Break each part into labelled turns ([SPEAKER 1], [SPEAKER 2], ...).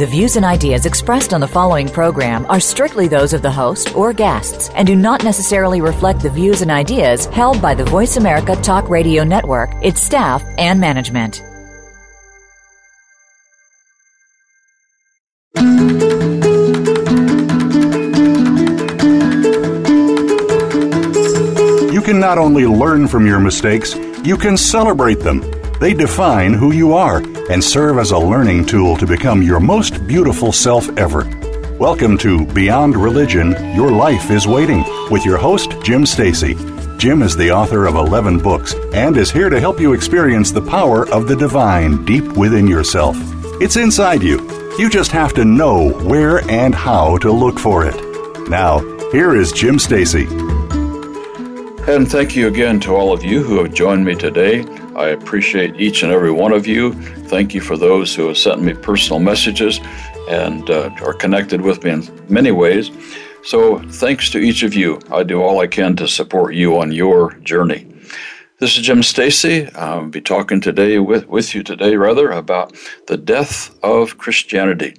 [SPEAKER 1] The views and ideas expressed on the following program are strictly those of the host or guests and do not necessarily reflect the views and ideas held by the Voice America Talk Radio Network, its staff, and management.
[SPEAKER 2] You can not only learn from your mistakes, you can celebrate them. They define who you are and serve as a learning tool to become your most beautiful self ever. Welcome to Beyond Religion Your Life is Waiting with your host, Jim Stacy. Jim is the author of 11 books and is here to help you experience the power of the divine deep within yourself. It's inside you. You just have to know where and how to look for it. Now, here is Jim Stacy.
[SPEAKER 3] And thank you again to all of you who have joined me today. I appreciate each and every one of you. Thank you for those who have sent me personal messages and uh, are connected with me in many ways. So, thanks to each of you. I do all I can to support you on your journey. This is Jim Stacy. I'll be talking today with, with you today, rather, about the death of Christianity.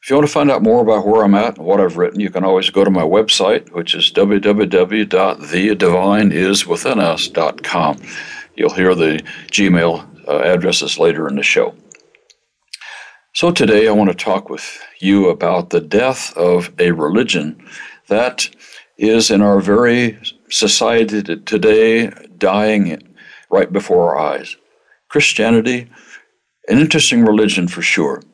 [SPEAKER 3] If you want to find out more about where I'm at and what I've written, you can always go to my website, which is www.thedivineiswithinus.com. You'll hear the Gmail uh, addresses later in the show. So today I want to talk with you about the death of a religion that is in our very society today dying right before our eyes. Christianity, an interesting religion for sure,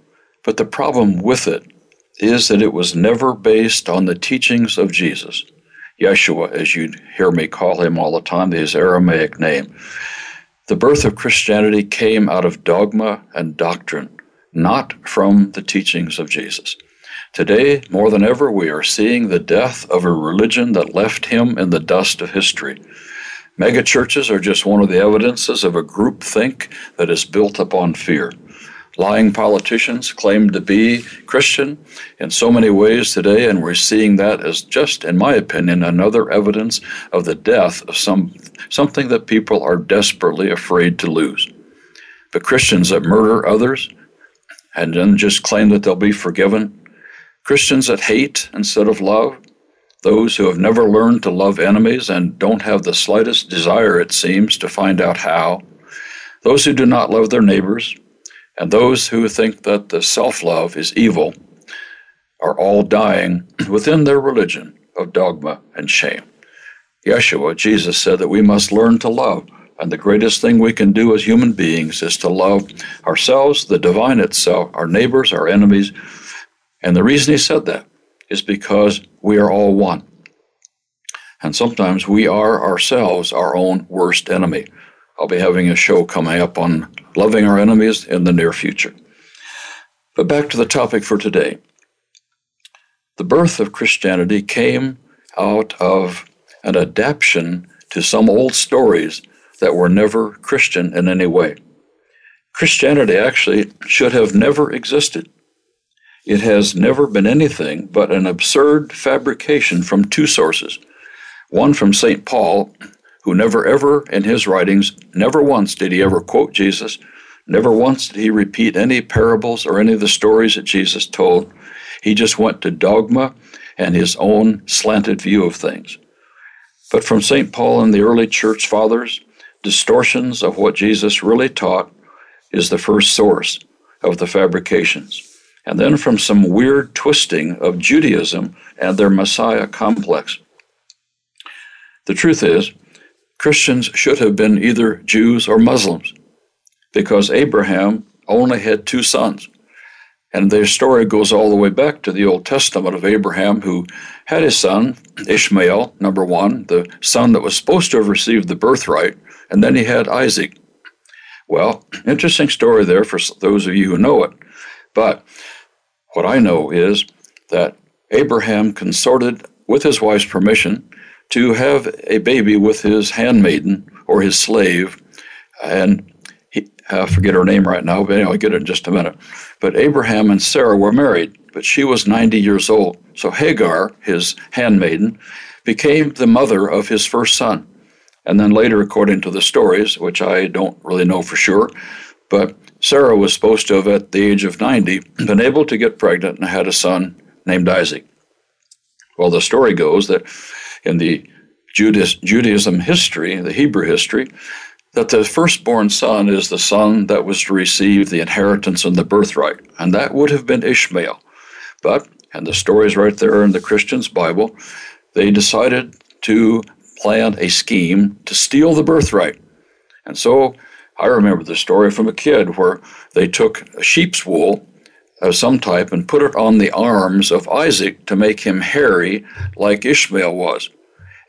[SPEAKER 3] but the problem with it is that it was never based on the teachings of Jesus. Yeshua, as you'd hear me call him all the time, his Aramaic name. The birth of Christianity came out of dogma and doctrine, not from the teachings of Jesus. Today, more than ever, we are seeing the death of a religion that left him in the dust of history. Megachurches are just one of the evidences of a groupthink that is built upon fear. Lying politicians claim to be Christian in so many ways today, and we're seeing that as just, in my opinion, another evidence of the death of some something that people are desperately afraid to lose. But Christians that murder others and then just claim that they'll be forgiven, Christians that hate instead of love, those who have never learned to love enemies and don't have the slightest desire, it seems, to find out how, those who do not love their neighbors, and those who think that the self love is evil are all dying within their religion of dogma and shame. Yeshua, Jesus, said that we must learn to love. And the greatest thing we can do as human beings is to love ourselves, the divine itself, our neighbors, our enemies. And the reason he said that is because we are all one. And sometimes we are ourselves our own worst enemy. I'll be having a show coming up on loving our enemies in the near future. But back to the topic for today. The birth of Christianity came out of an adaptation to some old stories that were never Christian in any way. Christianity actually should have never existed. It has never been anything but an absurd fabrication from two sources. One from St. Paul, who never ever in his writings, never once did he ever quote Jesus, never once did he repeat any parables or any of the stories that Jesus told. He just went to dogma and his own slanted view of things. But from St. Paul and the early church fathers, distortions of what Jesus really taught is the first source of the fabrications. And then from some weird twisting of Judaism and their Messiah complex. The truth is, Christians should have been either Jews or Muslims because Abraham only had two sons. And their story goes all the way back to the Old Testament of Abraham, who had his son, Ishmael, number one, the son that was supposed to have received the birthright, and then he had Isaac. Well, interesting story there for those of you who know it. But what I know is that Abraham consorted with his wife's permission to have a baby with his handmaiden or his slave, and he, I forget her name right now, but anyway, I'll get it in just a minute. But Abraham and Sarah were married, but she was 90 years old. So Hagar, his handmaiden, became the mother of his first son. And then later, according to the stories, which I don't really know for sure, but Sarah was supposed to have, at the age of 90, been able to get pregnant and had a son named Isaac. Well, the story goes that in the Judaism history, the Hebrew history, that the firstborn son is the son that was to receive the inheritance and the birthright, and that would have been Ishmael. But, and the story is right there in the Christian's Bible, they decided to plan a scheme to steal the birthright. And so I remember the story from a kid where they took a sheep's wool of some type and put it on the arms of Isaac to make him hairy like Ishmael was.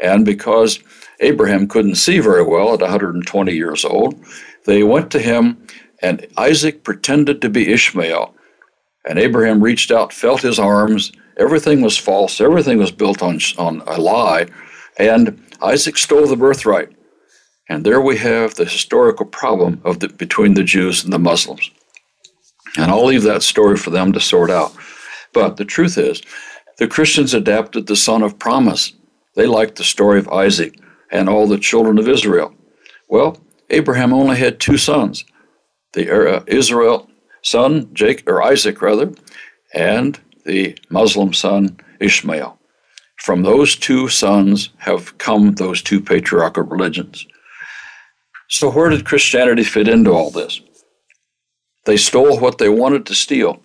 [SPEAKER 3] And because Abraham couldn't see very well at 120 years old. They went to him, and Isaac pretended to be Ishmael. And Abraham reached out, felt his arms. Everything was false. Everything was built on, on a lie. And Isaac stole the birthright. And there we have the historical problem of the, between the Jews and the Muslims. And I'll leave that story for them to sort out. But the truth is, the Christians adapted the son of promise. They liked the story of Isaac and all the children of Israel. Well, Abraham only had two sons the uh, Israel son, Jake, or Isaac rather, and the Muslim son, Ishmael. From those two sons have come those two patriarchal religions. So, where did Christianity fit into all this? They stole what they wanted to steal.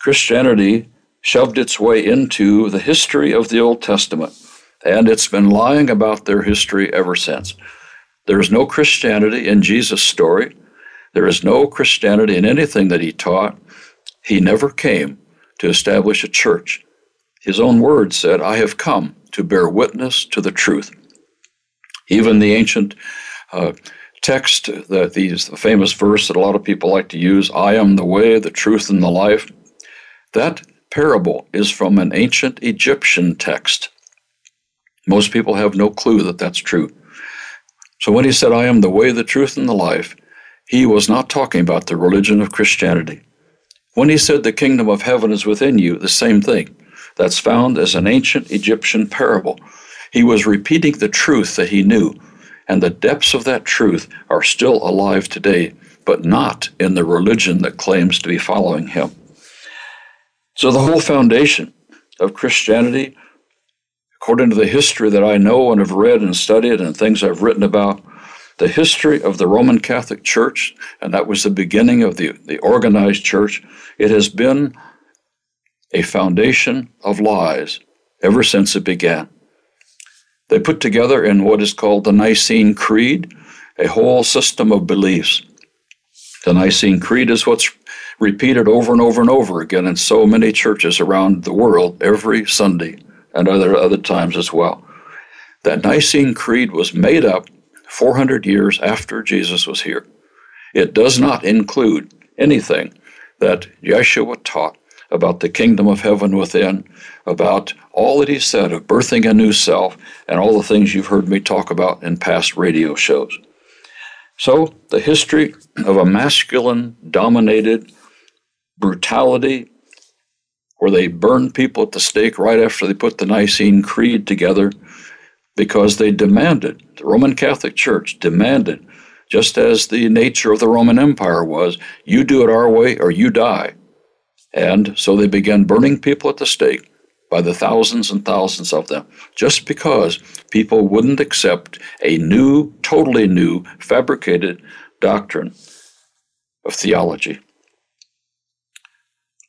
[SPEAKER 3] Christianity shoved its way into the history of the Old Testament and it's been lying about their history ever since. There is no Christianity in Jesus' story. There is no Christianity in anything that he taught. He never came to establish a church. His own words said, I have come to bear witness to the truth. Even the ancient uh, text, that these the famous verse that a lot of people like to use, I am the way, the truth, and the life, that parable is from an ancient Egyptian text. Most people have no clue that that's true. So when he said, I am the way, the truth, and the life, he was not talking about the religion of Christianity. When he said, the kingdom of heaven is within you, the same thing. That's found as an ancient Egyptian parable. He was repeating the truth that he knew, and the depths of that truth are still alive today, but not in the religion that claims to be following him. So the whole foundation of Christianity according to the history that I know and have read and studied and things I've written about, the history of the Roman Catholic Church, and that was the beginning of the, the organized church, it has been a foundation of lies ever since it began. They put together in what is called the Nicene Creed a whole system of beliefs. The Nicene Creed is what's repeated over and over and over again in so many churches around the world every Sunday and other, other times as well. That Nicene Creed was made up 400 years after Jesus was here. It does not include anything that Yeshua taught about the kingdom of heaven within, about all that he said of birthing a new self, and all the things you've heard me talk about in past radio shows. So, the history of a masculine dominated brutality where they burned people at the stake right after they put the Nicene Creed together because they demanded, the Roman Catholic Church demanded, just as the nature of the Roman Empire was, you do it our way or you die. And so they began burning people at the stake by the thousands and thousands of them, just because people wouldn't accept a new, totally new, fabricated doctrine of theology.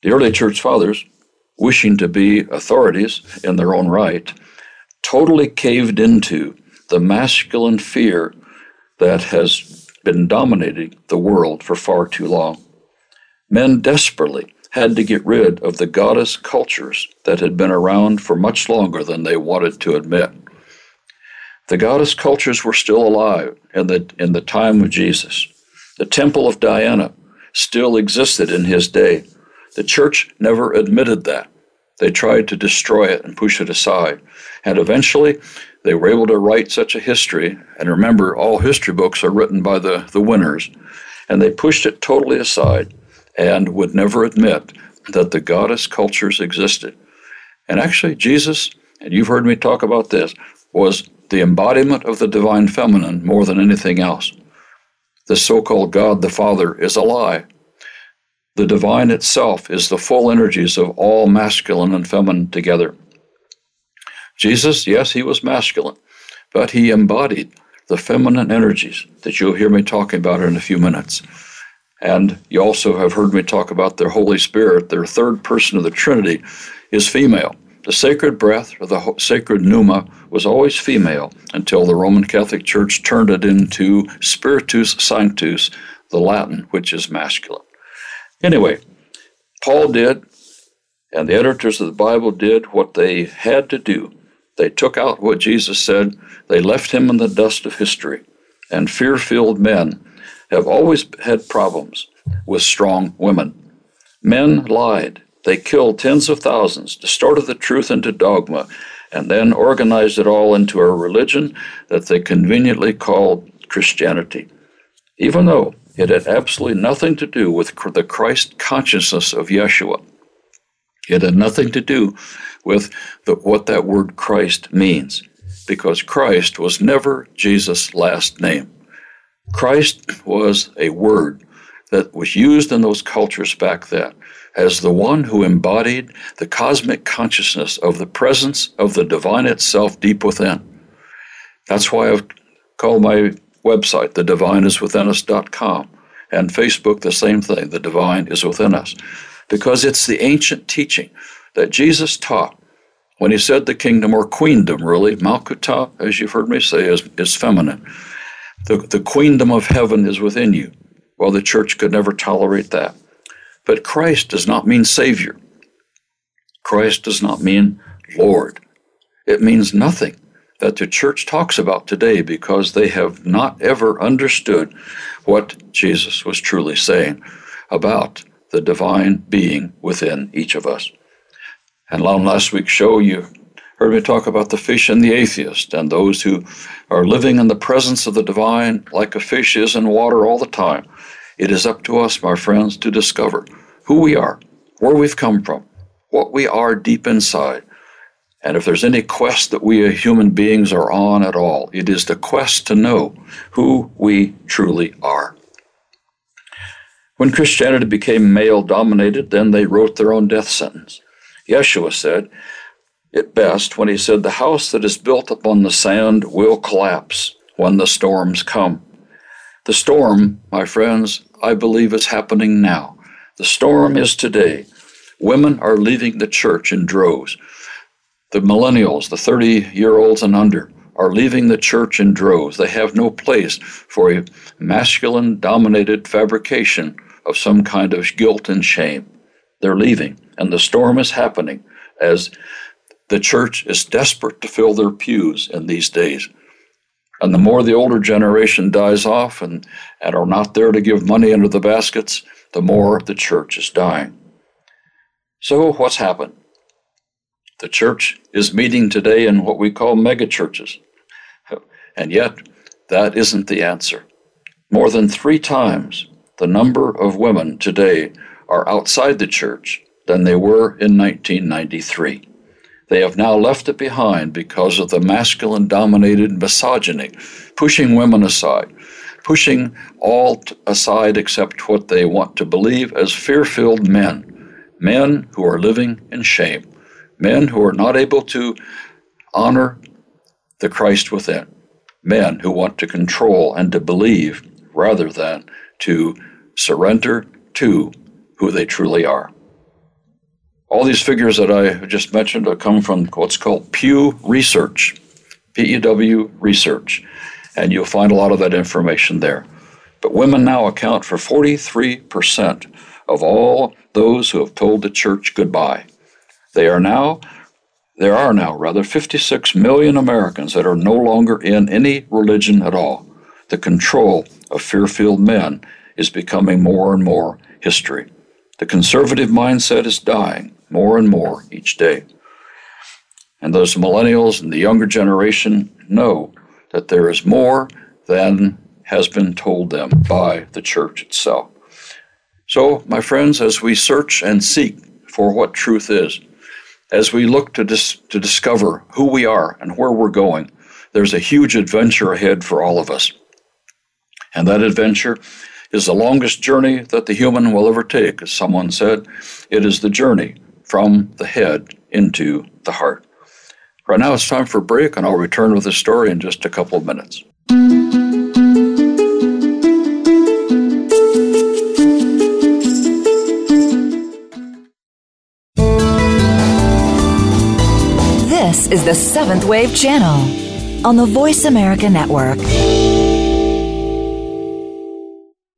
[SPEAKER 3] The early church fathers wishing to be authorities in their own right, totally caved into the masculine fear that has been dominating the world for far too long. Men desperately had to get rid of the goddess cultures that had been around for much longer than they wanted to admit. The goddess cultures were still alive in the, in the time of Jesus. The temple of Diana still existed in his day, the church never admitted that. They tried to destroy it and push it aside. And eventually, they were able to write such a history. And remember, all history books are written by the, the winners. And they pushed it totally aside and would never admit that the goddess cultures existed. And actually, Jesus, and you've heard me talk about this, was the embodiment of the divine feminine more than anything else. The so called God the Father is a lie. The divine itself is the full energies of all masculine and feminine together. Jesus, yes, he was masculine, but he embodied the feminine energies that you'll hear me talking about in a few minutes. And you also have heard me talk about the Holy Spirit, their third person of the Trinity, is female. The sacred breath, or the sacred pneuma, was always female until the Roman Catholic Church turned it into Spiritus Sanctus, the Latin, which is masculine. Anyway, Paul did, and the editors of the Bible did what they had to do. They took out what Jesus said, they left him in the dust of history. And fear filled men have always had problems with strong women. Men lied. They killed tens of thousands, distorted the truth into dogma, and then organized it all into a religion that they conveniently called Christianity. Even though it had absolutely nothing to do with the Christ consciousness of Yeshua. It had nothing to do with the, what that word Christ means, because Christ was never Jesus' last name. Christ was a word that was used in those cultures back then as the one who embodied the cosmic consciousness of the presence of the divine itself deep within. That's why I've called my website, thedivineiswithinus.com, and Facebook, the same thing, the divine is within us, because it's the ancient teaching that Jesus taught when he said the kingdom or queendom, really, Malkuta, as you've heard me say, is, is feminine. The, the queendom of heaven is within you. Well, the church could never tolerate that. But Christ does not mean Savior. Christ does not mean Lord. It means nothing that the church talks about today because they have not ever understood what Jesus was truly saying about the divine being within each of us. And last week's show, you heard me talk about the fish and the atheist and those who are living in the presence of the divine like a fish is in water all the time. It is up to us, my friends, to discover who we are, where we've come from, what we are deep inside, and if there's any quest that we as human beings are on at all, it is the quest to know who we truly are. When Christianity became male dominated, then they wrote their own death sentence. Yeshua said it best when he said, The house that is built upon the sand will collapse when the storms come. The storm, my friends, I believe is happening now. The storm is today. Women are leaving the church in droves. The millennials, the 30 year olds and under, are leaving the church in droves. They have no place for a masculine dominated fabrication of some kind of guilt and shame. They're leaving, and the storm is happening as the church is desperate to fill their pews in these days. And the more the older generation dies off and, and are not there to give money under the baskets, the more the church is dying. So, what's happened? The church is meeting today in what we call megachurches. And yet, that isn't the answer. More than three times the number of women today are outside the church than they were in 1993. They have now left it behind because of the masculine dominated misogyny, pushing women aside, pushing all aside except what they want to believe as fear filled men, men who are living in shame men who are not able to honor the Christ within, men who want to control and to believe rather than to surrender to who they truly are. All these figures that I just mentioned come from what's called Pew Research, PEW Research, and you'll find a lot of that information there. But women now account for 43% of all those who have told the church goodbye. They are now, there are now rather 56 million Americans that are no longer in any religion at all. The control of fear filled men is becoming more and more history. The conservative mindset is dying more and more each day. And those millennials and the younger generation know that there is more than has been told them by the church itself. So, my friends, as we search and seek for what truth is, as we look to, dis- to discover who we are and where we're going, there's a huge adventure ahead for all of us. And that adventure is the longest journey that the human will ever take. As someone said, it is the journey from the head into the heart. Right now it's time for a break, and I'll return with the story in just a couple of minutes.
[SPEAKER 1] This is the Seventh Wave Channel on the Voice America Network.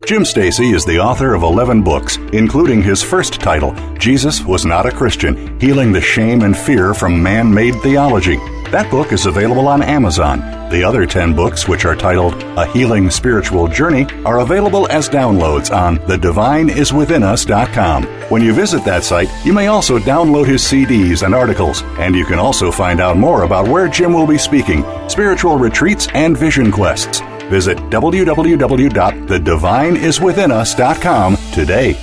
[SPEAKER 2] Jim Stacy is the author of 11 books, including his first title, Jesus Was Not a Christian Healing the Shame and Fear from Man Made Theology. That book is available on Amazon. The other 10 books, which are titled A Healing Spiritual Journey, are available as downloads on thedivineiswithinus.com. When you visit that site, you may also download his CDs and articles, and you can also find out more about where Jim will be speaking, spiritual retreats, and vision quests. Visit www.thedivineiswithinus.com today.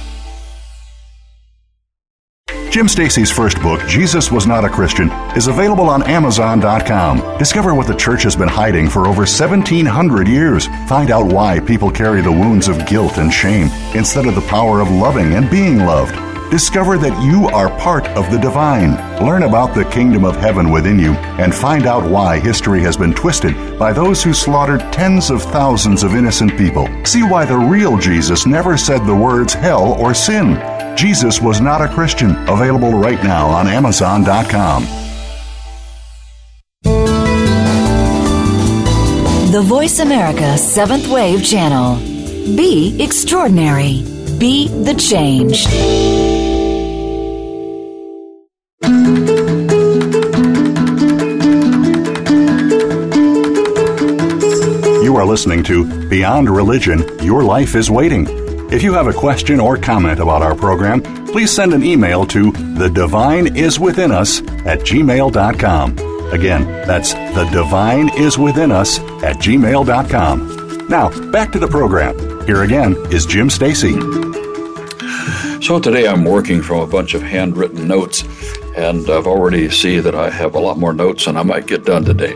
[SPEAKER 2] Jim Stacy's first book, Jesus Was Not a Christian, is available on Amazon.com. Discover what the church has been hiding for over 1,700 years. Find out why people carry the wounds of guilt and shame instead of the power of loving and being loved. Discover that you are part of the divine. Learn about the kingdom of heaven within you and find out why history has been twisted by those who slaughtered tens of thousands of innocent people. See why the real Jesus never said the words hell or sin. Jesus was not a Christian. Available right now on Amazon.com.
[SPEAKER 1] The Voice America Seventh Wave Channel. Be extraordinary. Be the change.
[SPEAKER 2] Listening to Beyond Religion Your Life is Waiting. If you have a question or comment about our program, please send an email to the divine is within us at gmail.com. Again, that's the divine is within us at gmail.com. Now, back to the program. Here again is Jim Stacy.
[SPEAKER 3] So today I'm working from a bunch of handwritten notes, and I've already see that I have a lot more notes than I might get done today.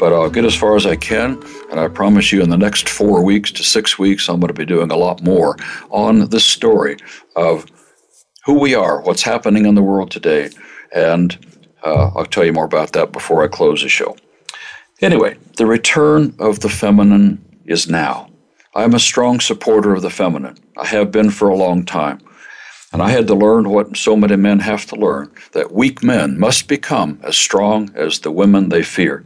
[SPEAKER 3] But I'll get as far as I can, and I promise you in the next four weeks to six weeks, I'm going to be doing a lot more on this story of who we are, what's happening in the world today, and uh, I'll tell you more about that before I close the show. Anyway, the return of the feminine is now. I'm a strong supporter of the feminine. I have been for a long time. And I had to learn what so many men have to learn that weak men must become as strong as the women they fear.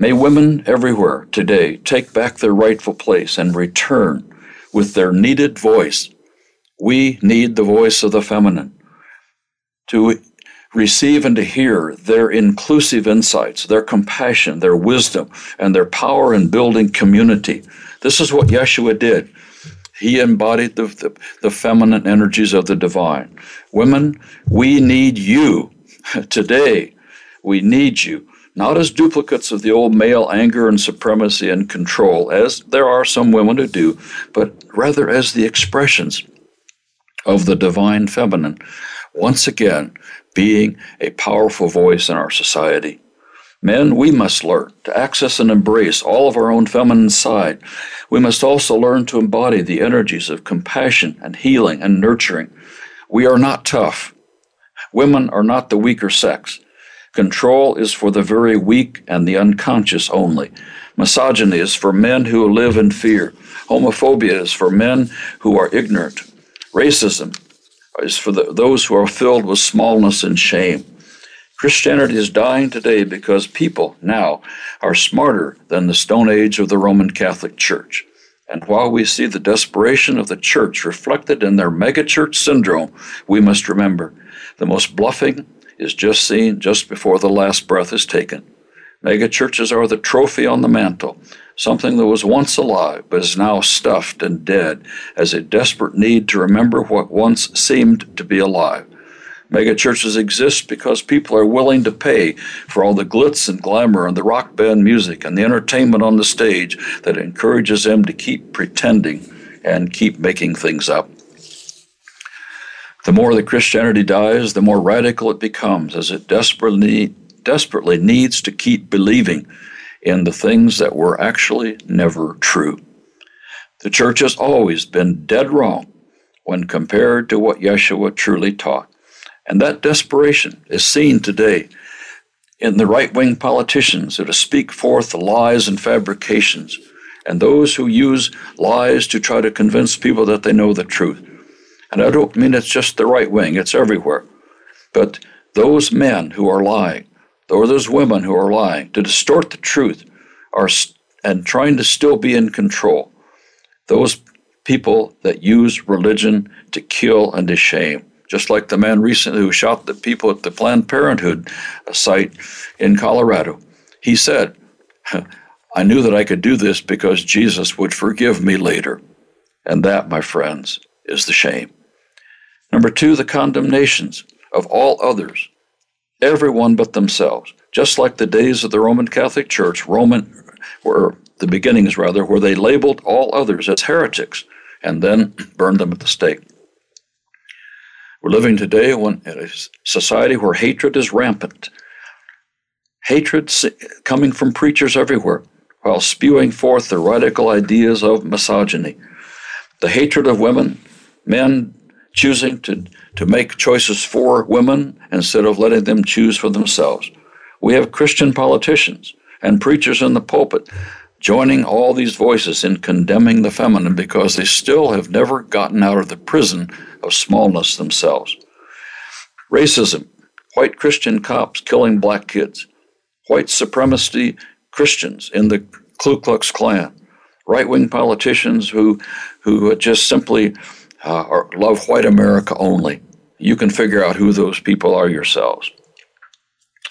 [SPEAKER 3] May women everywhere today take back their rightful place and return with their needed voice. We need the voice of the feminine to receive and to hear their inclusive insights, their compassion, their wisdom, and their power in building community. This is what Yeshua did. He embodied the, the, the feminine energies of the divine. Women, we need you today. We need you not as duplicates of the old male anger and supremacy and control, as there are some women who do, but rather as the expressions of the divine feminine, once again being a powerful voice in our society. Men, we must learn to access and embrace all of our own feminine side. We must also learn to embody the energies of compassion and healing and nurturing. We are not tough. Women are not the weaker sex. Control is for the very weak and the unconscious only. Misogyny is for men who live in fear. Homophobia is for men who are ignorant. Racism is for the, those who are filled with smallness and shame. Christianity is dying today because people now are smarter than the Stone Age of the Roman Catholic Church. And while we see the desperation of the church reflected in their megachurch syndrome, we must remember the most bluffing is just seen just before the last breath is taken. Megachurches are the trophy on the mantle, something that was once alive but is now stuffed and dead as a desperate need to remember what once seemed to be alive. Megachurches exist because people are willing to pay for all the glitz and glamour and the rock band music and the entertainment on the stage that encourages them to keep pretending and keep making things up. The more that Christianity dies, the more radical it becomes as it desperately, desperately needs to keep believing in the things that were actually never true. The church has always been dead wrong when compared to what Yeshua truly taught. And that desperation is seen today in the right wing politicians who speak forth the lies and fabrications, and those who use lies to try to convince people that they know the truth. And I don't mean it's just the right wing, it's everywhere. But those men who are lying, or those women who are lying, to distort the truth, are and trying to still be in control. Those people that use religion to kill and to shame just like the man recently who shot the people at the Planned Parenthood site in Colorado. He said, I knew that I could do this because Jesus would forgive me later. And that, my friends, is the shame. Number two, the condemnations of all others, everyone but themselves. Just like the days of the Roman Catholic Church, Roman, the beginnings rather, where they labeled all others as heretics and then burned them at the stake. We're living today in a society where hatred is rampant. Hatred coming from preachers everywhere while spewing forth the radical ideas of misogyny. The hatred of women, men choosing to, to make choices for women instead of letting them choose for themselves. We have Christian politicians and preachers in the pulpit joining all these voices in condemning the feminine because they still have never gotten out of the prison of smallness themselves. Racism, white Christian cops killing black kids, white supremacy Christians in the Ku Klux Klan, right wing politicians who, who just simply uh, are, love white America only. You can figure out who those people are yourselves.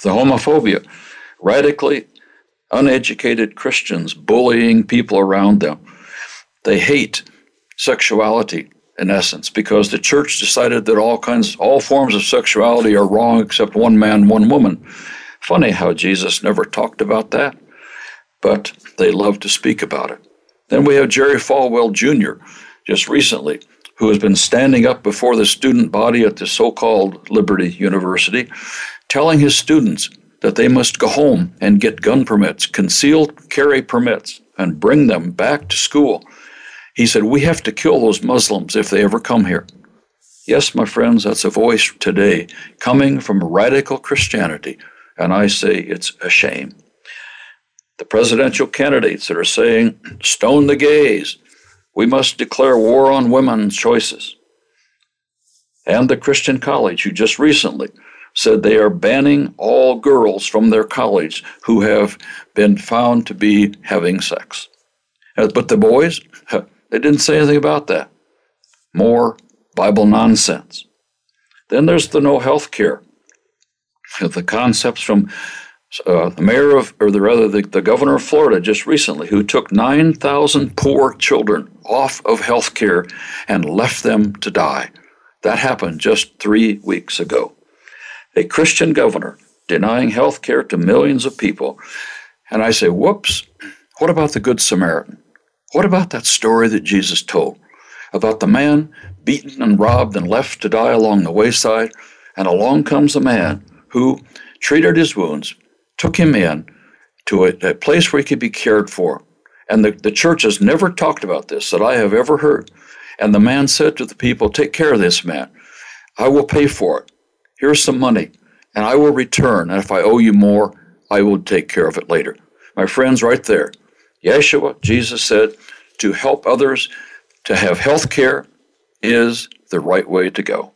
[SPEAKER 3] The homophobia, radically uneducated Christians bullying people around them. They hate sexuality in essence, because the church decided that all kinds, all forms of sexuality are wrong except one man, one woman. Funny how Jesus never talked about that, but they love to speak about it. Then we have Jerry Falwell Jr., just recently, who has been standing up before the student body at the so called Liberty University, telling his students that they must go home and get gun permits, concealed carry permits, and bring them back to school he said, We have to kill those Muslims if they ever come here. Yes, my friends, that's a voice today coming from radical Christianity, and I say it's a shame. The presidential candidates that are saying, stone the gays, we must declare war on women's choices. And the Christian college, who just recently said they are banning all girls from their college who have been found to be having sex. Uh, but the boys, they didn't say anything about that. More Bible nonsense. Then there's the no health care. The concepts from uh, the mayor of, or the, rather, the, the governor of Florida just recently, who took 9,000 poor children off of health care and left them to die. That happened just three weeks ago. A Christian governor denying health care to millions of people. And I say, whoops, what about the Good Samaritan? What about that story that Jesus told about the man beaten and robbed and left to die along the wayside? And along comes a man who treated his wounds, took him in to a, a place where he could be cared for. And the, the church has never talked about this that I have ever heard. And the man said to the people, Take care of this man. I will pay for it. Here's some money, and I will return. And if I owe you more, I will take care of it later. My friends, right there, Yeshua, Jesus said, to help others to have health care is the right way to go.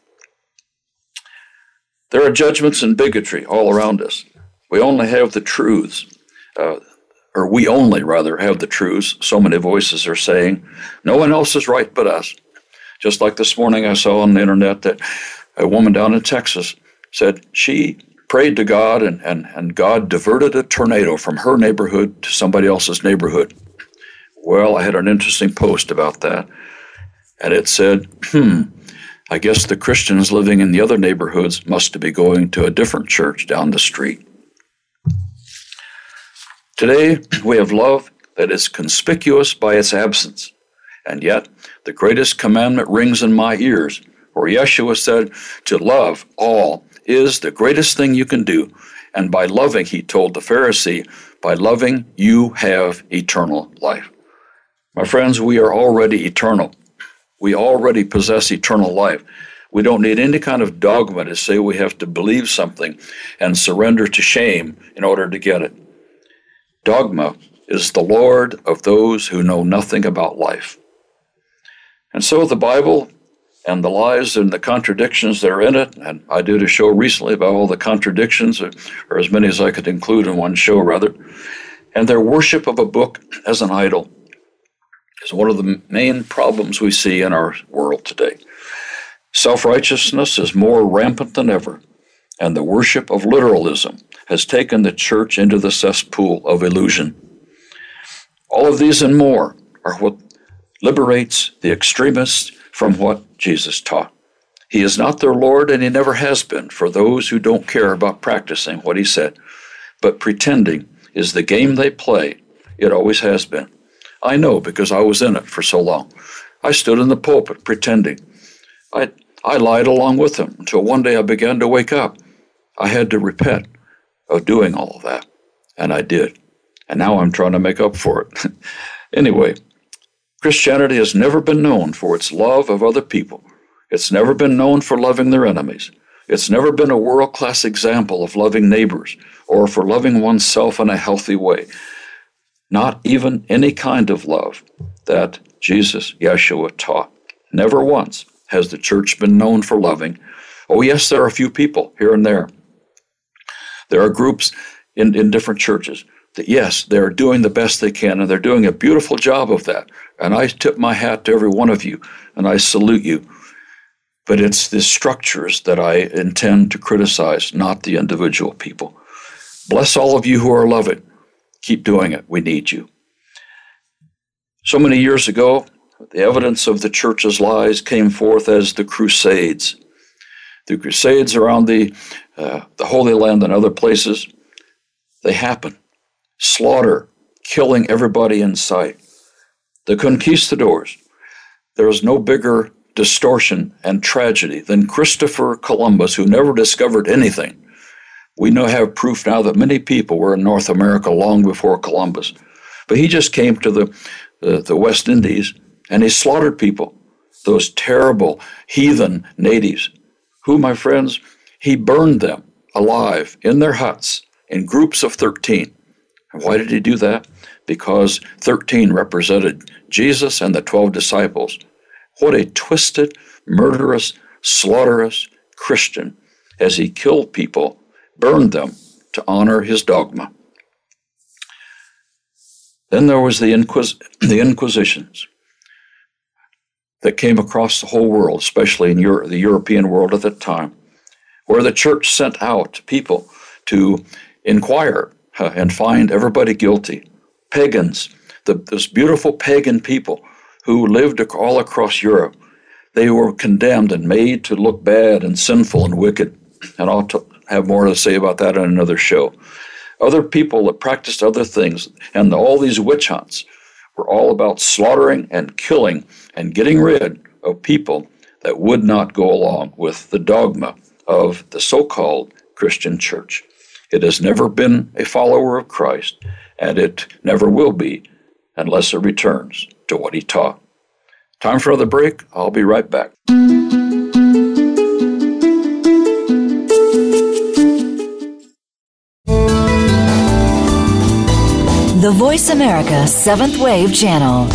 [SPEAKER 3] There are judgments and bigotry all around us. We only have the truths, uh, or we only rather have the truths. So many voices are saying, no one else is right but us. Just like this morning, I saw on the internet that a woman down in Texas said she prayed to God, and, and, and God diverted a tornado from her neighborhood to somebody else's neighborhood. Well, I had an interesting post about that, and it said, hmm, I guess the Christians living in the other neighborhoods must be going to a different church down the street. Today, we have love that is conspicuous by its absence. And yet, the greatest commandment rings in my ears, for Yeshua said, To love all is the greatest thing you can do. And by loving, he told the Pharisee, by loving, you have eternal life. My friends, we are already eternal. We already possess eternal life. We don't need any kind of dogma to say we have to believe something and surrender to shame in order to get it. Dogma is the Lord of those who know nothing about life. And so the Bible and the lies and the contradictions that are in it, and I did a show recently about all the contradictions, or, as many as I could include in one show, rather, and their worship of a book as an idol is one of the main problems we see in our world today. Self righteousness is more rampant than ever, and the worship of literalism has taken the church into the cesspool of illusion. All of these and more are what liberates the extremists from what Jesus taught. He is not their Lord, and He never has been for those who don't care about practicing what He said. But pretending is the game they play. It always has been. I know because I was in it for so long. I stood in the pulpit pretending. I, I lied along with them until one day I began to wake up. I had to repent of doing all of that, and I did. And now I'm trying to make up for it. anyway, Christianity has never been known for its love of other people. It's never been known for loving their enemies. It's never been a world class example of loving neighbors or for loving oneself in a healthy way not even any kind of love that Jesus, Yeshua, taught. Never once has the church been known for loving. Oh, yes, there are a few people here and there. There are groups in, in different churches that, yes, they're doing the best they can, and they're doing a beautiful job of that. And I tip my hat to every one of you, and I salute you. But it's the structures that I intend to criticize, not the individual people. Bless all of you who are loving. Keep doing it. We need you. So many years ago, the evidence of the church's lies came forth as the Crusades. The Crusades around the, uh, the Holy Land and other places, they happen. Slaughter, killing everybody in sight. The conquistadors, there is no bigger distortion and tragedy than Christopher Columbus, who never discovered anything, we now have proof now that many people were in North America long before Columbus. But he just came to the, the, the West Indies and he slaughtered people, those terrible heathen natives, who, my friends, he burned them alive in their huts in groups of 13. And why did he do that? Because 13 represented Jesus and the 12 disciples. What a twisted, murderous, slaughterous Christian as he killed people burned them to honor his dogma. Then there was the, Inquis- the Inquisitions that came across the whole world, especially in Euro- the European world at that time, where the church sent out people to inquire and find everybody guilty. Pagans, the, those beautiful pagan people who lived all across Europe, they were condemned and made to look bad and sinful and wicked. And I'll, t- have more to say about that in another show. Other people that practiced other things, and all these witch hunts were all about slaughtering and killing and getting rid of people that would not go along with the dogma of the so called Christian church. It has never been a follower of Christ, and it never will be unless it returns to what he taught. Time for another break. I'll be right back.
[SPEAKER 1] The Voice America Seventh Wave Channel.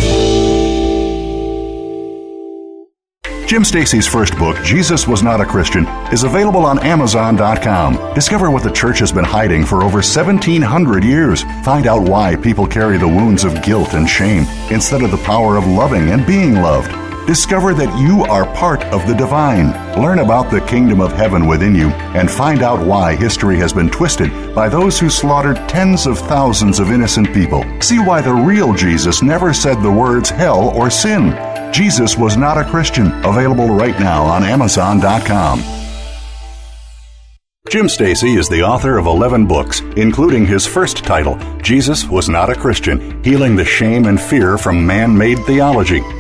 [SPEAKER 2] Jim Stacy's first book, Jesus Was Not a Christian, is available on Amazon.com. Discover what the church has been hiding for over 1,700 years. Find out why people carry the wounds of guilt and shame instead of the power of loving and being loved. Discover that you are part of the divine. Learn about the kingdom of heaven within you and find out why history has been twisted by those who slaughtered tens of thousands of innocent people. See why the real Jesus never said the words hell or sin. Jesus was not a Christian. Available right now on Amazon.com. Jim Stacy is the author of 11 books, including his first title, Jesus Was Not a Christian Healing the Shame and Fear from Man Made Theology.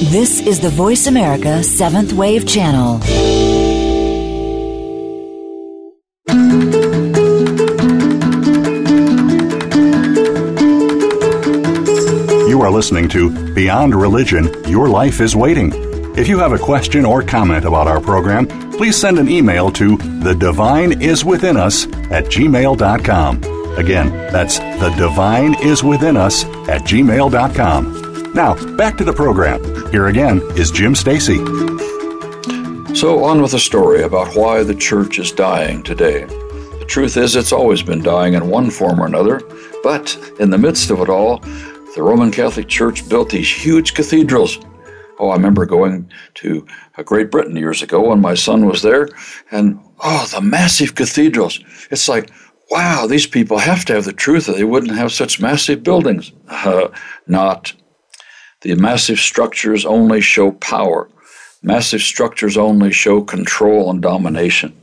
[SPEAKER 1] This is the Voice America Seventh Wave Channel.
[SPEAKER 2] You are listening to Beyond Religion Your Life is Waiting. If you have a question or comment about our program, please send an email to the divine is within us at gmail.com. Again, that's the divine is within us at gmail.com. Now, back to the program. Here again is Jim Stacy.
[SPEAKER 3] So, on with the story about why the church is dying today. The truth is, it's always been dying in one form or another, but in the midst of it all, the Roman Catholic Church built these huge cathedrals Oh, I remember going to uh, Great Britain years ago when my son was there, and oh, the massive cathedrals. It's like, wow, these people have to have the truth, or they wouldn't have such massive buildings. Uh, not. The massive structures only show power. Massive structures only show control and domination.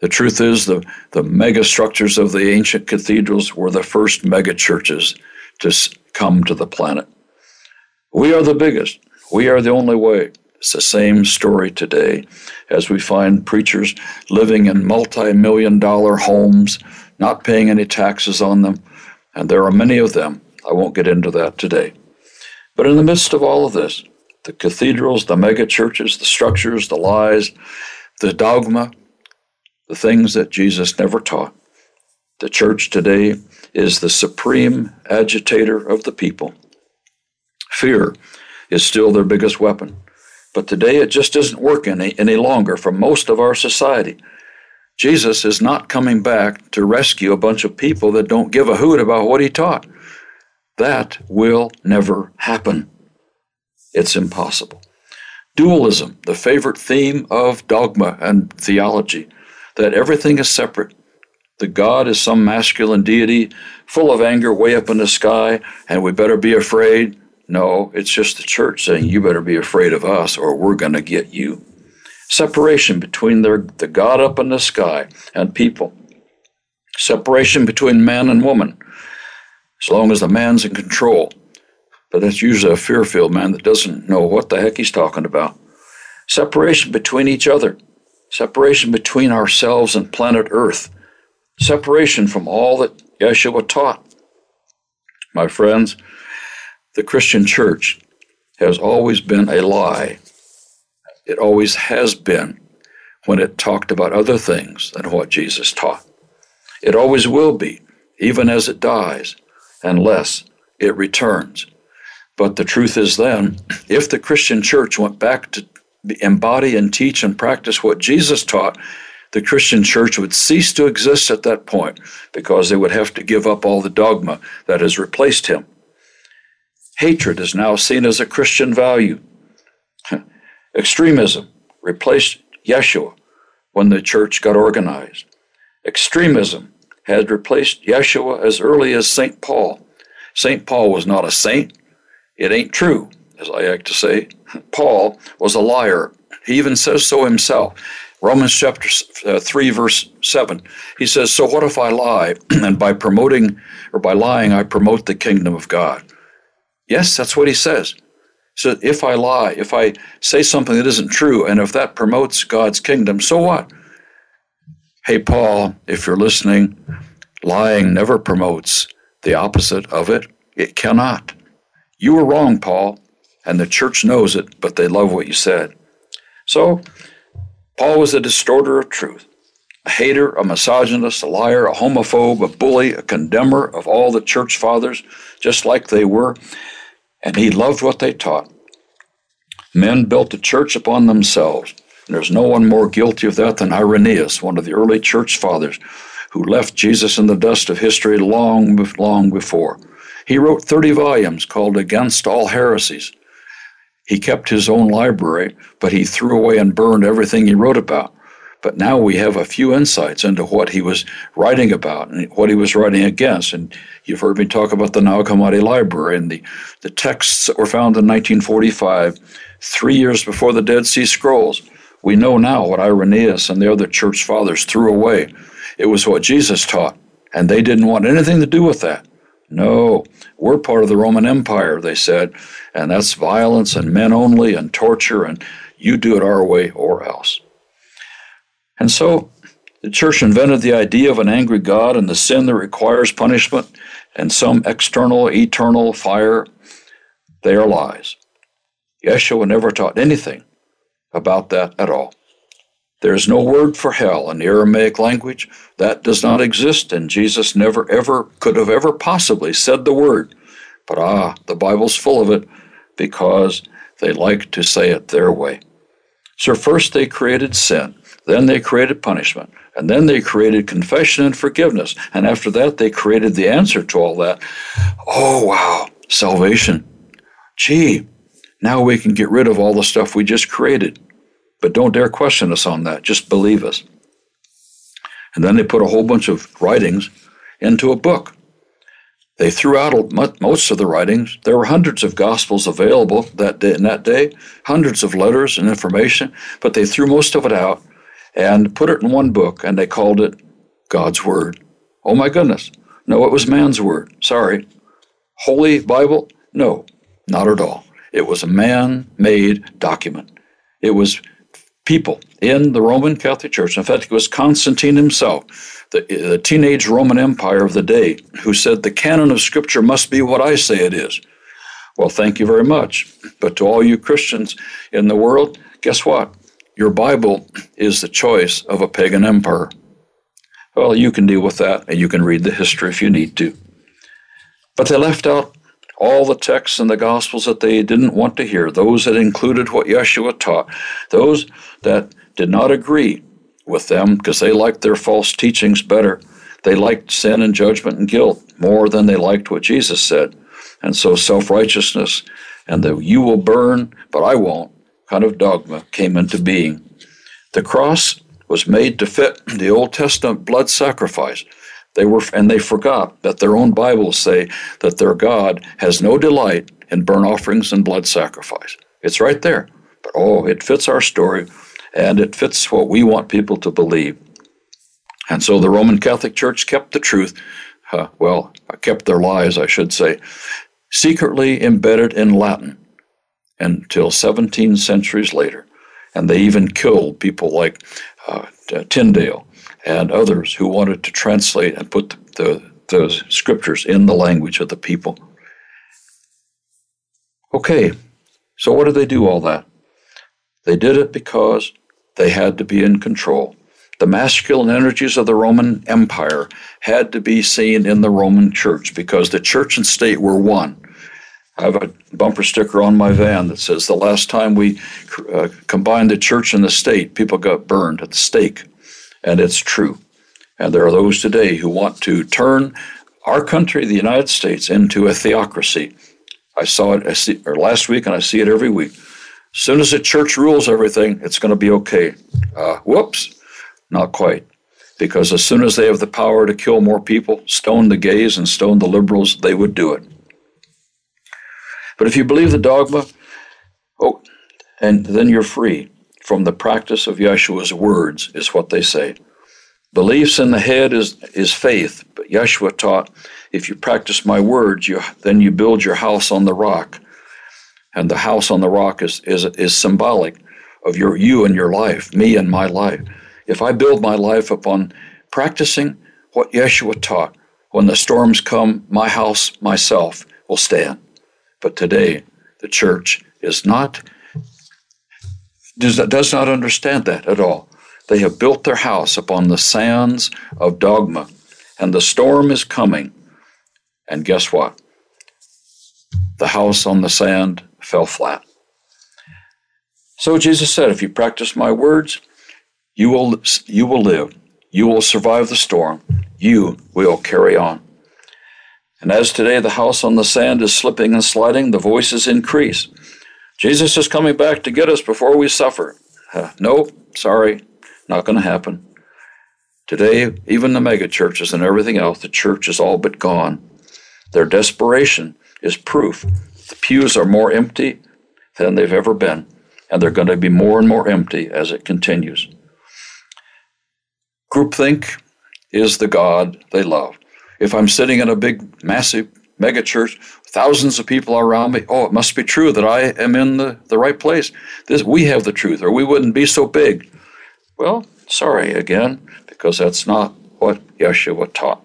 [SPEAKER 3] The truth is, the, the mega structures of the ancient cathedrals were the first mega churches to come to the planet. We are the biggest. We are the only way. It's the same story today as we find preachers living in multi million dollar homes, not paying any taxes on them, and there are many of them. I won't get into that today. But in the midst of all of this, the cathedrals, the mega churches, the structures, the lies, the dogma, the things that Jesus never taught, the church today is the supreme agitator of the people. Fear is still their biggest weapon. But today it just doesn't work any, any longer for most of our society. Jesus is not coming back to rescue a bunch of people that don't give a hoot about what he taught. That will never happen. It's impossible. Dualism, the favorite theme of dogma and theology, that everything is separate. The God is some masculine deity full of anger way up in the sky, and we better be afraid. No, it's just the church saying, you better be afraid of us or we're going to get you. Separation between their, the God up in the sky and people. Separation between man and woman, as long as the man's in control. But that's usually a fear filled man that doesn't know what the heck he's talking about. Separation between each other. Separation between ourselves and planet Earth. Separation from all that Yeshua taught. My friends, the Christian church has always been a lie. It always has been when it talked about other things than what Jesus taught. It always will be, even as it dies, unless it returns. But the truth is then, if the Christian church went back to embody and teach and practice what Jesus taught, the Christian church would cease to exist at that point because they would have to give up all the dogma that has replaced him. Hatred is now seen as a Christian value. Extremism replaced Yeshua when the church got organized. Extremism had replaced Yeshua as early as St. Paul. St. Paul was not a saint. It ain't true, as I like to say. Paul was a liar. He even says so himself. Romans chapter uh, 3, verse 7. He says, So what if I lie, and by promoting or by lying I promote the kingdom of God? Yes, that's what he says. So if I lie, if I say something that isn't true, and if that promotes God's kingdom, so what? Hey, Paul, if you're listening, lying never promotes the opposite of it. It cannot. You were wrong, Paul, and the church knows it, but they love what you said. So, Paul was a distorter of truth, a hater, a misogynist, a liar, a homophobe, a bully, a condemner of all the church fathers, just like they were, and he loved what they taught. Men built the church upon themselves, and there's no one more guilty of that than Irenaeus, one of the early church fathers, who left Jesus in the dust of history long, long before. He wrote 30 volumes called Against All Heresies. He kept his own library, but he threw away and burned everything he wrote about. But now we have a few insights into what he was writing about and what he was writing against. And you've heard me talk about the Nag Hammadi Library and the, the texts that were found in 1945, three years before the Dead Sea Scrolls. We know now what Irenaeus and the other church fathers threw away. It was what Jesus taught, and they didn't want anything to do with that. No, we're part of the Roman Empire, they said, and that's violence and men only and torture, and you do it our way or else. And so the church invented the idea of an angry God and the sin that requires punishment and some external, eternal fire. They are lies. Yeshua never taught anything about that at all. There is no word for hell in the Aramaic language. That does not exist, and Jesus never ever could have ever possibly said the word. But ah, the Bible's full of it because they like to say it their way. So first they created sin, then they created punishment, and then they created confession and forgiveness. And after that, they created the answer to all that. Oh, wow, salvation. Gee, now we can get rid of all the stuff we just created. But don't dare question us on that. Just believe us. And then they put a whole bunch of writings into a book. They threw out most of the writings. There were hundreds of gospels available that day, in that day, hundreds of letters and information, but they threw most of it out and put it in one book, and they called it God's Word. Oh my goodness. No, it was man's word. Sorry. Holy Bible? No, not at all. It was a man made document. It was people in the Roman Catholic Church. In fact, it was Constantine himself, the, the, teenage Roman Empire of the day, who said the canon of Scripture must be what I say it is. Well, thank you very much. But to all you Christians in the world, guess what? Your Bible is the choice of a pagan empire. Well, you can deal with that, and you can read the history if you need to. But they left out all the texts in the Gospels that they didn't want to hear, those that included what Yeshua taught, those that did not agree with them because they liked their false teachings better. They liked sin and judgment and guilt more than they liked what Jesus said. And so self righteousness and the you will burn, but I won't kind of dogma came into being. The cross was made to fit the Old Testament blood sacrifice. They were, and they forgot that their own Bibles say that their God has no delight in burnt offerings and blood sacrifice. It's right there. But oh, it fits our story and it fits what we want people to believe. And so the Roman Catholic Church kept the truth, uh, well, kept their lies, I should say, secretly embedded in Latin until 17 centuries later. And they even killed people like uh, Tyndale and others who wanted to translate and put the, the scriptures in the language of the people. Okay, so what did they do all that? They did it because they had to be in control. The masculine energies of the Roman Empire had to be seen in the Roman church because the church and state were one. I have a bumper sticker on my van that says the last time we uh, combined the church and the state, people got burned at the stake and it's true. And there are those today who want to turn our country, the United States, into a theocracy. I saw it I see, or last week, and I see it every week. As soon as the church rules everything, it's going to be okay. Uh, whoops, not quite. Because as soon as they have the power to kill more people, stone the gays and stone the liberals, they would do it. But if you believe the dogma, oh, and then you're free from the practice of Yeshua's words, is what they say. Beliefs in the head is, is faith, but Yeshua taught if you practice my words, you, then you build your house on the rock. And the house on the rock is, is, is symbolic of your you and your life, me and my life. If I build my life upon practicing what Yeshua taught, when the storms come, my house, myself will stand. But today, the church is not does, does not understand that at all. They have built their house upon the sands of dogma, and the storm is coming. And guess what? The house on the sand fell flat. So Jesus said, If you practice my words, you will, you will live. You will survive the storm. You will carry on. And as today the house on the sand is slipping and sliding, the voices increase. Jesus is coming back to get us before we suffer. Uh, no, sorry, not going to happen. Today, even the megachurches and everything else, the church is all but gone. Their desperation is proof. The pews are more empty than they've ever been, and they're going to be more and more empty as it continues. Groupthink is the God they love. If I'm sitting in a big, massive mega church, thousands of people around me, oh, it must be true that I am in the, the right place. This we have the truth, or we wouldn't be so big. Well, sorry again, because that's not what Yeshua taught.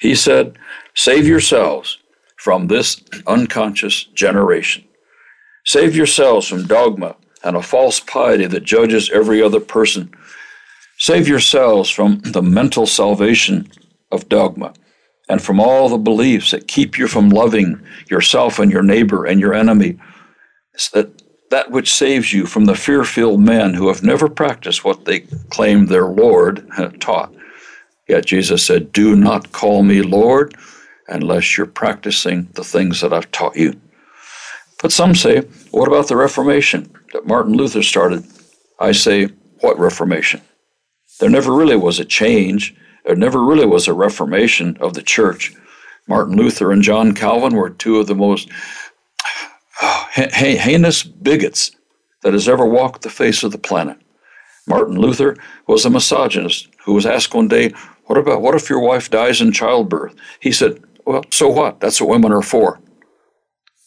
[SPEAKER 3] He said, Save yourselves from this unconscious generation. Save yourselves from dogma and a false piety that judges every other person. Save yourselves from the mental salvation of dogma and from all the beliefs that keep you from loving yourself and your neighbor and your enemy. that, that which saves you from the fear filled men who have never practiced what they claim their Lord taught. Yet Jesus said, Do not call me Lord unless you're practicing the things that I've taught you. But some say, What about the Reformation that Martin Luther started? I say, What Reformation? There never really was a change there never really was a reformation of the church. Martin Luther and John Calvin were two of the most heinous bigots that has ever walked the face of the planet. Martin Luther was a misogynist who was asked one day, What about what if your wife dies in childbirth? He said, Well, so what? That's what women are for.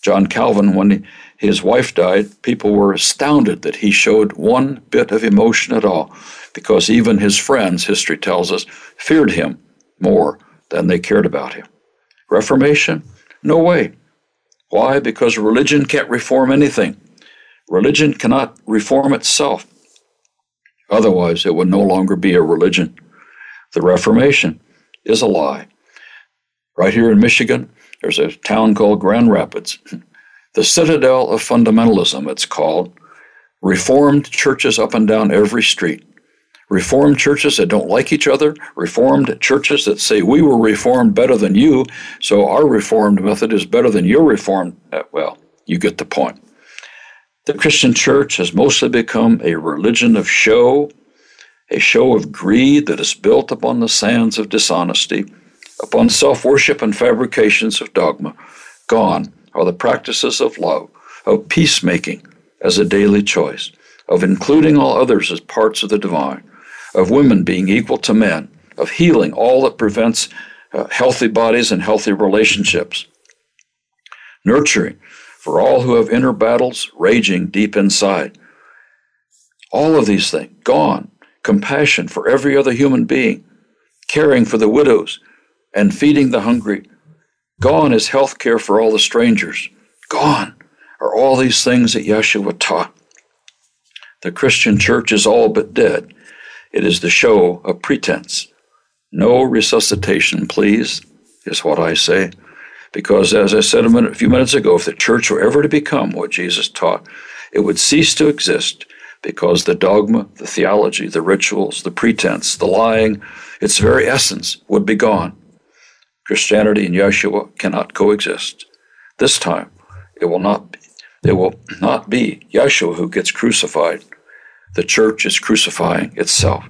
[SPEAKER 3] John Calvin, when his wife died, people were astounded that he showed one bit of emotion at all because even his friends, history tells us, feared him more than they cared about him. Reformation? No way. Why? Because religion can't reform anything. Religion cannot reform itself. Otherwise, it would no longer be a religion. The Reformation is a lie. Right here in Michigan, there's a town called Grand Rapids. The citadel of fundamentalism, it's called. Reformed churches up and down every street. Reformed churches that don't like each other, Reformed churches that say we were Reformed better than you, so our Reformed method is better than your Reformed. Uh, well, you get the point. The Christian church has mostly become a religion of show, a show of greed that is built upon the sands of dishonesty, upon self worship and fabrications of dogma. Gone are the practices of love, of peacemaking as a daily choice, of including all others as parts of the divine, of women being equal to men, of healing all that prevents uh, healthy bodies and healthy relationships, nurturing for all who have inner battles raging deep inside. All of these things gone, compassion for every other human being, caring for the widows, and feeding the hungry. Gone is health care for all the strangers. Gone are all these things that Yeshua taught. The Christian church is all but dead it is the show of pretense. No resuscitation, please, is what I say. Because, as I said a, minute, a few minutes ago, if the church were ever to become what Jesus taught, it would cease to exist because the dogma, the theology, the rituals, the pretense, the lying, its very essence would be gone. Christianity and Yeshua cannot coexist. This time, it will not be. It will not be Yeshua who gets crucified. The church is crucifying itself.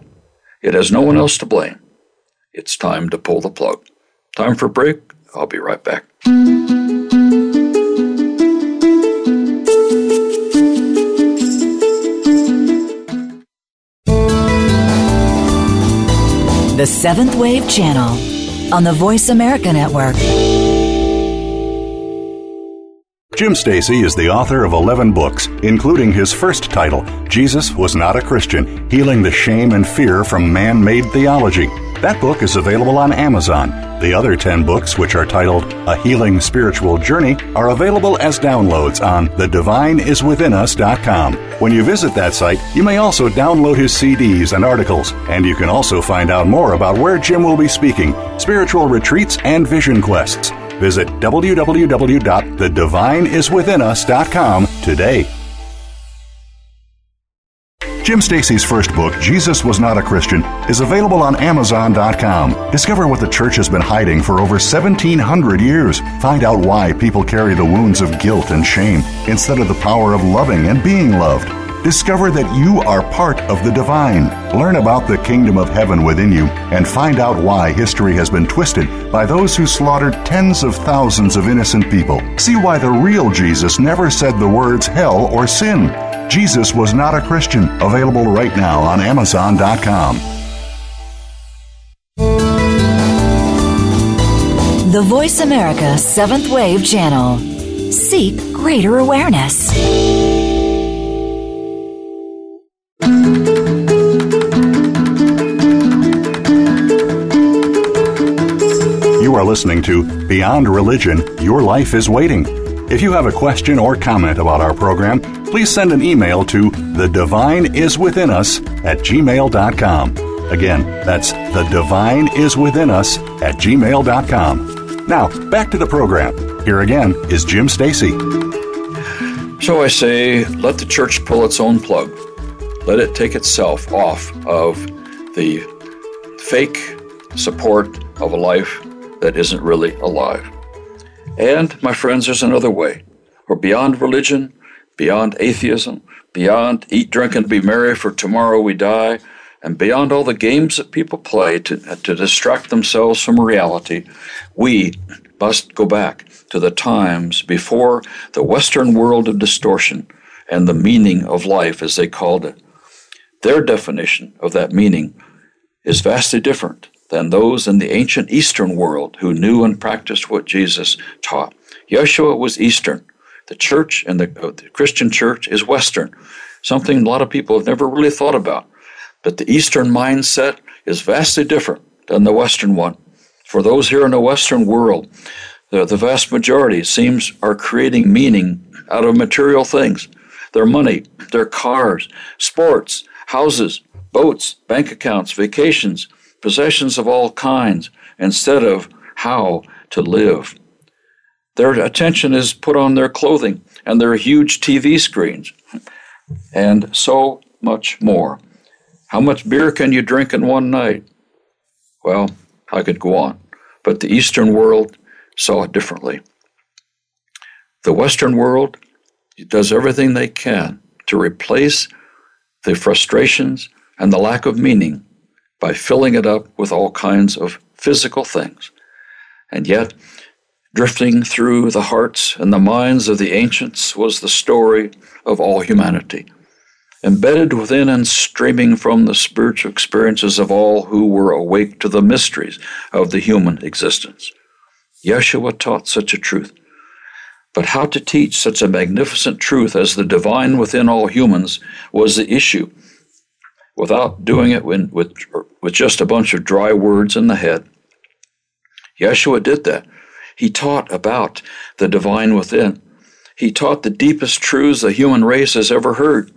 [SPEAKER 3] It has no one else to blame. It's time to pull the plug. Time for break. I'll be right back.
[SPEAKER 1] The Seventh Wave Channel on the Voice America Network.
[SPEAKER 2] Jim Stacy is the author of 11 books, including his first title, Jesus Was Not a Christian Healing the Shame and Fear from Man Made Theology. That book is available on Amazon. The other 10 books, which are titled A Healing Spiritual Journey, are available as downloads on thedivineiswithinus.com. When you visit that site, you may also download his CDs and articles, and you can also find out more about where Jim will be speaking, spiritual retreats, and vision quests. Visit www.thedivineiswithinus.com today. Jim Stacy's first book, Jesus Was Not a Christian, is available on Amazon.com. Discover what the church has been hiding for over 1,700 years. Find out why people carry the wounds of guilt and shame instead of the power of loving and being loved. Discover that you are part of the divine. Learn about the kingdom of heaven within you and find out why history has been twisted by those who slaughtered tens of thousands of innocent people. See why the real Jesus never said the words hell or sin. Jesus Was Not a Christian, available right now on Amazon.com.
[SPEAKER 1] The Voice America Seventh Wave Channel. Seek greater awareness.
[SPEAKER 2] You are listening to Beyond Religion Your Life is Waiting. If you have a question or comment about our program, please send an email to the divine is within us at gmail.com. Again, that's the divine is within us at gmail.com. Now, back to the program. Here again is Jim Stacy.
[SPEAKER 3] So I say, let the church pull its own plug. Let it take itself off of the fake support of a life that isn't really alive. And, my friends, there's another way. We're beyond religion, beyond atheism, beyond eat, drink, and be merry, for tomorrow we die, and beyond all the games that people play to, to distract themselves from reality. We must go back to the times before the Western world of distortion and the meaning of life, as they called it. Their definition of that meaning is vastly different than those in the ancient Eastern world who knew and practiced what Jesus taught. Yeshua was Eastern. The church and the, uh, the, Christian church is Western, something a lot of people have never really thought about. But the Eastern mindset is vastly different than the Western one. For those here in the Western world, the, the vast majority seems are creating meaning out of material things their money, their cars, sports, houses, boats, bank accounts, vacations, possessions of all kinds instead of how to live. Their attention is put on their clothing and their huge TV screens, and so much more. How much beer can you drink in one night? Well, I could go on, but the Eastern world saw it differently. The Western world does everything they can to replace the frustrations and the lack of meaning by filling it up with all kinds of physical things. And yet, drifting through the hearts and the minds of the ancients was the story of all humanity. Embedded within and streaming from the spiritual experiences of all who were awake to the mysteries of the human existence. Yeshua taught such a truth. But how to teach such a magnificent truth as the divine within all humans was the issue without doing it with, with, just a bunch of dry words in the head. Yeshua did that. He taught about the divine within. He taught the deepest truths the human race has ever heard.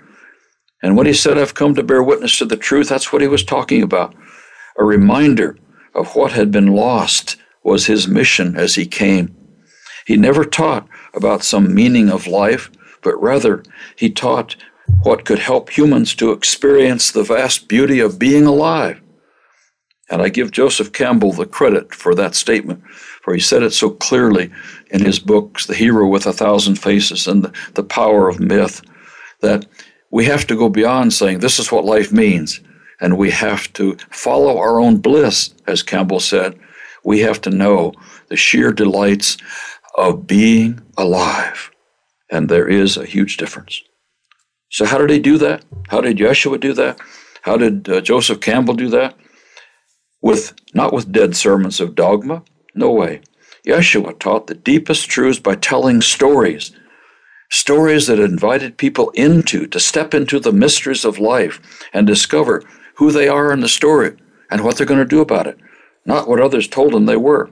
[SPEAKER 3] And when he said, I've come to bear witness to the truth, that's what he was talking about. A reminder of what had been lost was his mission as he came. He never taught about some meaning of life, but rather he taught what could help humans to experience the vast beauty of being alive. And I give Joseph Campbell the credit for that statement, for he said it so clearly in his books, The Hero with a Thousand Faces and the, Power of Myth, that we have to go beyond saying this is what life means, and we have to follow our own bliss, as Campbell said. We have to know the sheer delights of being alive. And there is a huge difference. So, how did he do that? How did Yeshua do that? How did uh, Joseph Campbell do that? With not with dead sermons of dogma. No way. Yeshua taught the deepest truths by telling stories, stories that invited people into to step into the mysteries of life and discover who they are in the story and what they're going to do about it, not what others told them they were.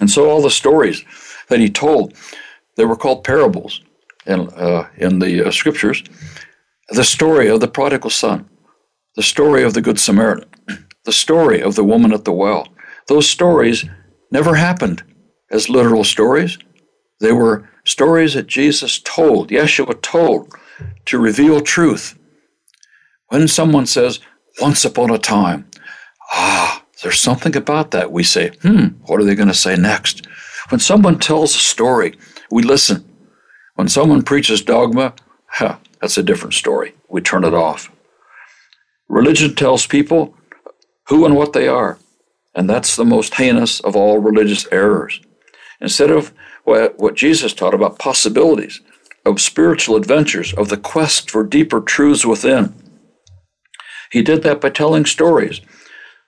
[SPEAKER 3] And so all the stories that he told, they were called parables in, uh, in the uh, scriptures. The story of the prodigal son, the story of the Good Samaritan, the story of the woman at the well. Those stories never happened as literal stories. They were stories that Jesus told, Yeshua told, to reveal truth. When someone says, once upon a time, ah, there's something about that. We say, hmm, what are they going to say next? When someone tells a story, we listen. When someone preaches dogma, huh, that's a different story. We turn it off. Religion tells people who and what they are, and that's the most heinous of all religious errors. Instead of what, what Jesus taught about possibilities, of spiritual adventures, of the quest for deeper truths within, he did that by telling stories.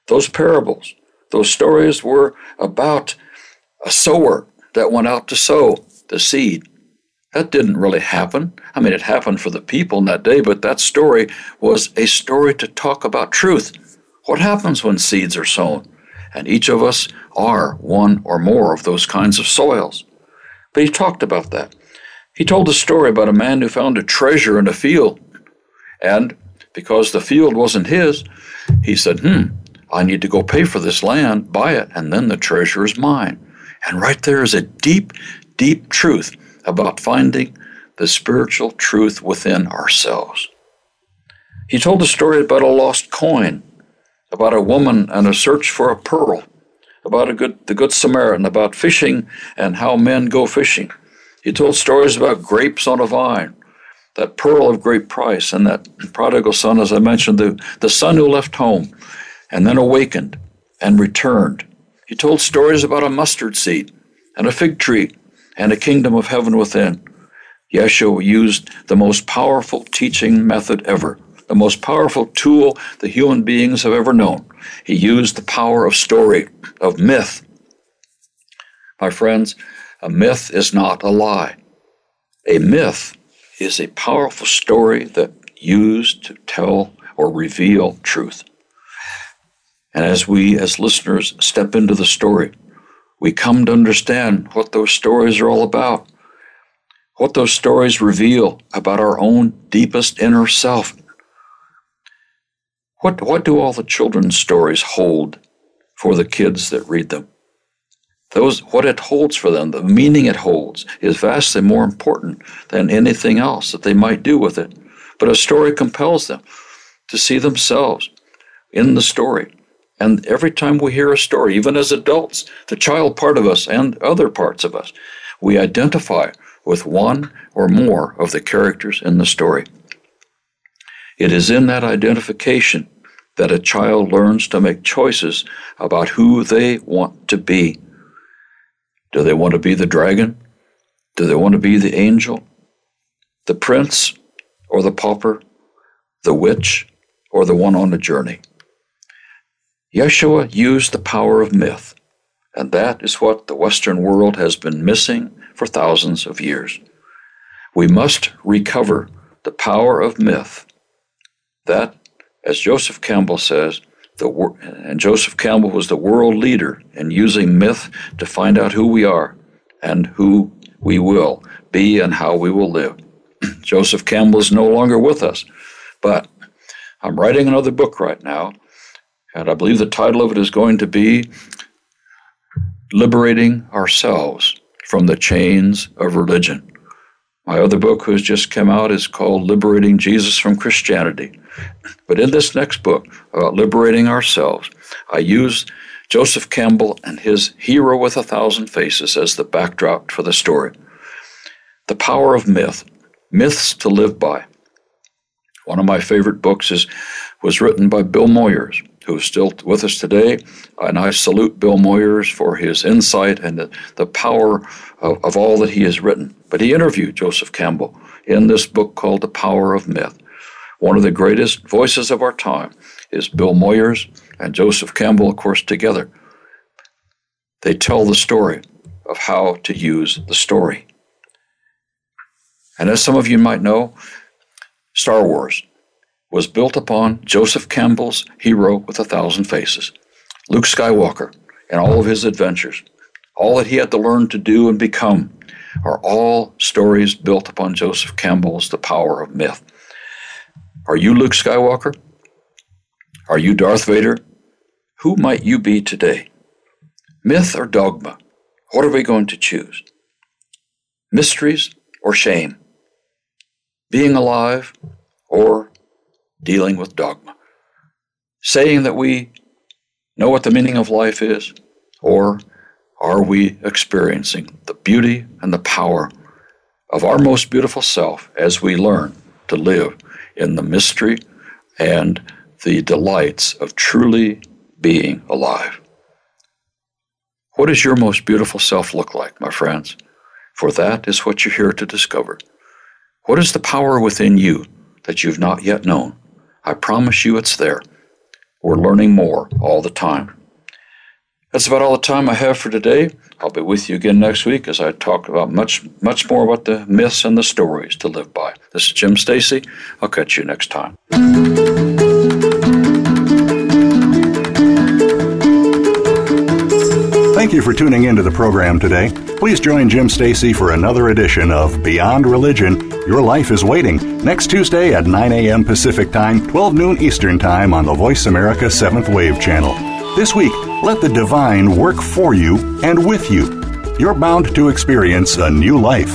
[SPEAKER 3] Those parables, those stories were about a sower that went out to sow the seed. That didn't really happen. I mean, it happened for the people in that day, but that story was a story to talk about truth. What happens when seeds are sown? And each of us are one or more of those kinds of soils. But he talked about that. He told a story about a man who found a treasure in a field. And because the field wasn't his, he said, Hmm, I need to go pay for this land, buy it, and then the treasure is mine. And right there is a deep, deep truth about finding the spiritual truth within ourselves. He told a story about a lost coin, about a woman and a search for a pearl, about good, the Good Samaritan, about fishing and how men go fishing. He told stories about grapes on a vine, that pearl of great price, and that prodigal son, as I mentioned, the, the son who left home and then awakened and returned. He told stories about a mustard seed and a fig tree and a kingdom of heaven within. Yeshua used the most powerful teaching method ever, the most powerful tool the human beings have ever known. He used the power of story, of myth. My friends, a myth is not a lie. A myth is a powerful story that used to tell or reveal truth. And as we, as listeners, step into the story, we come to understand what those stories are all about, what those stories reveal about our own deepest inner self. What, what do all the children's stories hold for the kids that read them? Those, what it holds for them, the meaning it holds, is vastly more important than anything else that they might do with it. But a story compels them to see themselves in the story. And every time we hear a story, even as adults, the child part of us and other parts of us, we identify with one or more of the characters in the story. It is in that identification that a child learns to make choices about who they want to be do they want to be the dragon? Do they want to be the angel? The prince or the pauper? The witch or the one on a journey? Yeshua used the power of myth, and that is what the Western world has been missing for thousands of years. We must recover the power of myth. That, as Joseph Campbell says, the and Joseph Campbell was the world leader in using myth to find out who we are and who we will be and how we will live. Joseph Campbell is no longer with us, but I'm writing another book right now, and I believe the title of it is going to be Liberating Ourselves from the Chains of Religion. My other book, who's just come out, is called Liberating Jesus from Christianity. But in this next book about liberating ourselves, I use Joseph Campbell and his Hero with a Thousand Faces as the backdrop for the story. The Power of Myth Myths to Live By. One of my favorite books is, was written by Bill Moyers, who is still with us today. And I salute Bill Moyers for his insight and the, the power of, of all that he has written. But he interviewed Joseph Campbell in this book called The Power of Myth. One of the greatest voices of our time is Bill Moyers and Joseph Campbell, of course, together. They tell the story of how to use the story. And as some of you might know, Star Wars was built upon Joseph Campbell's hero with a thousand faces, Luke Skywalker, and all of his adventures. All that he had to learn to do and become are all stories built upon Joseph Campbell's The Power of Myth. Are you Luke Skywalker? Are you Darth Vader? Who might you be today? Myth or dogma? What are we going to choose? Mysteries or shame? Being alive or dealing with dogma? Saying that we know what the meaning of life is or are we experiencing the beauty and the power of our most beautiful self as we learn to live in the mystery and the delights of truly being alive? What does your most beautiful self look like, my friends? For that is what you're here to discover. What is the power within you that you've not yet known? I promise you it's there. We're learning more all the time. That's about all the time I have for today. I'll be with you again next week as I talk about much, much more about the myths and the stories to live by. This is Jim Stacy. I'll catch you next time.
[SPEAKER 2] Thank you for tuning into the program today. Please join Jim Stacy for another edition of Beyond Religion. Your life is waiting next Tuesday at 9 a.m. Pacific Time, 12 noon Eastern Time on the Voice America 7th Wave channel. This week, let the divine work for you and with you. You're bound to experience a new life.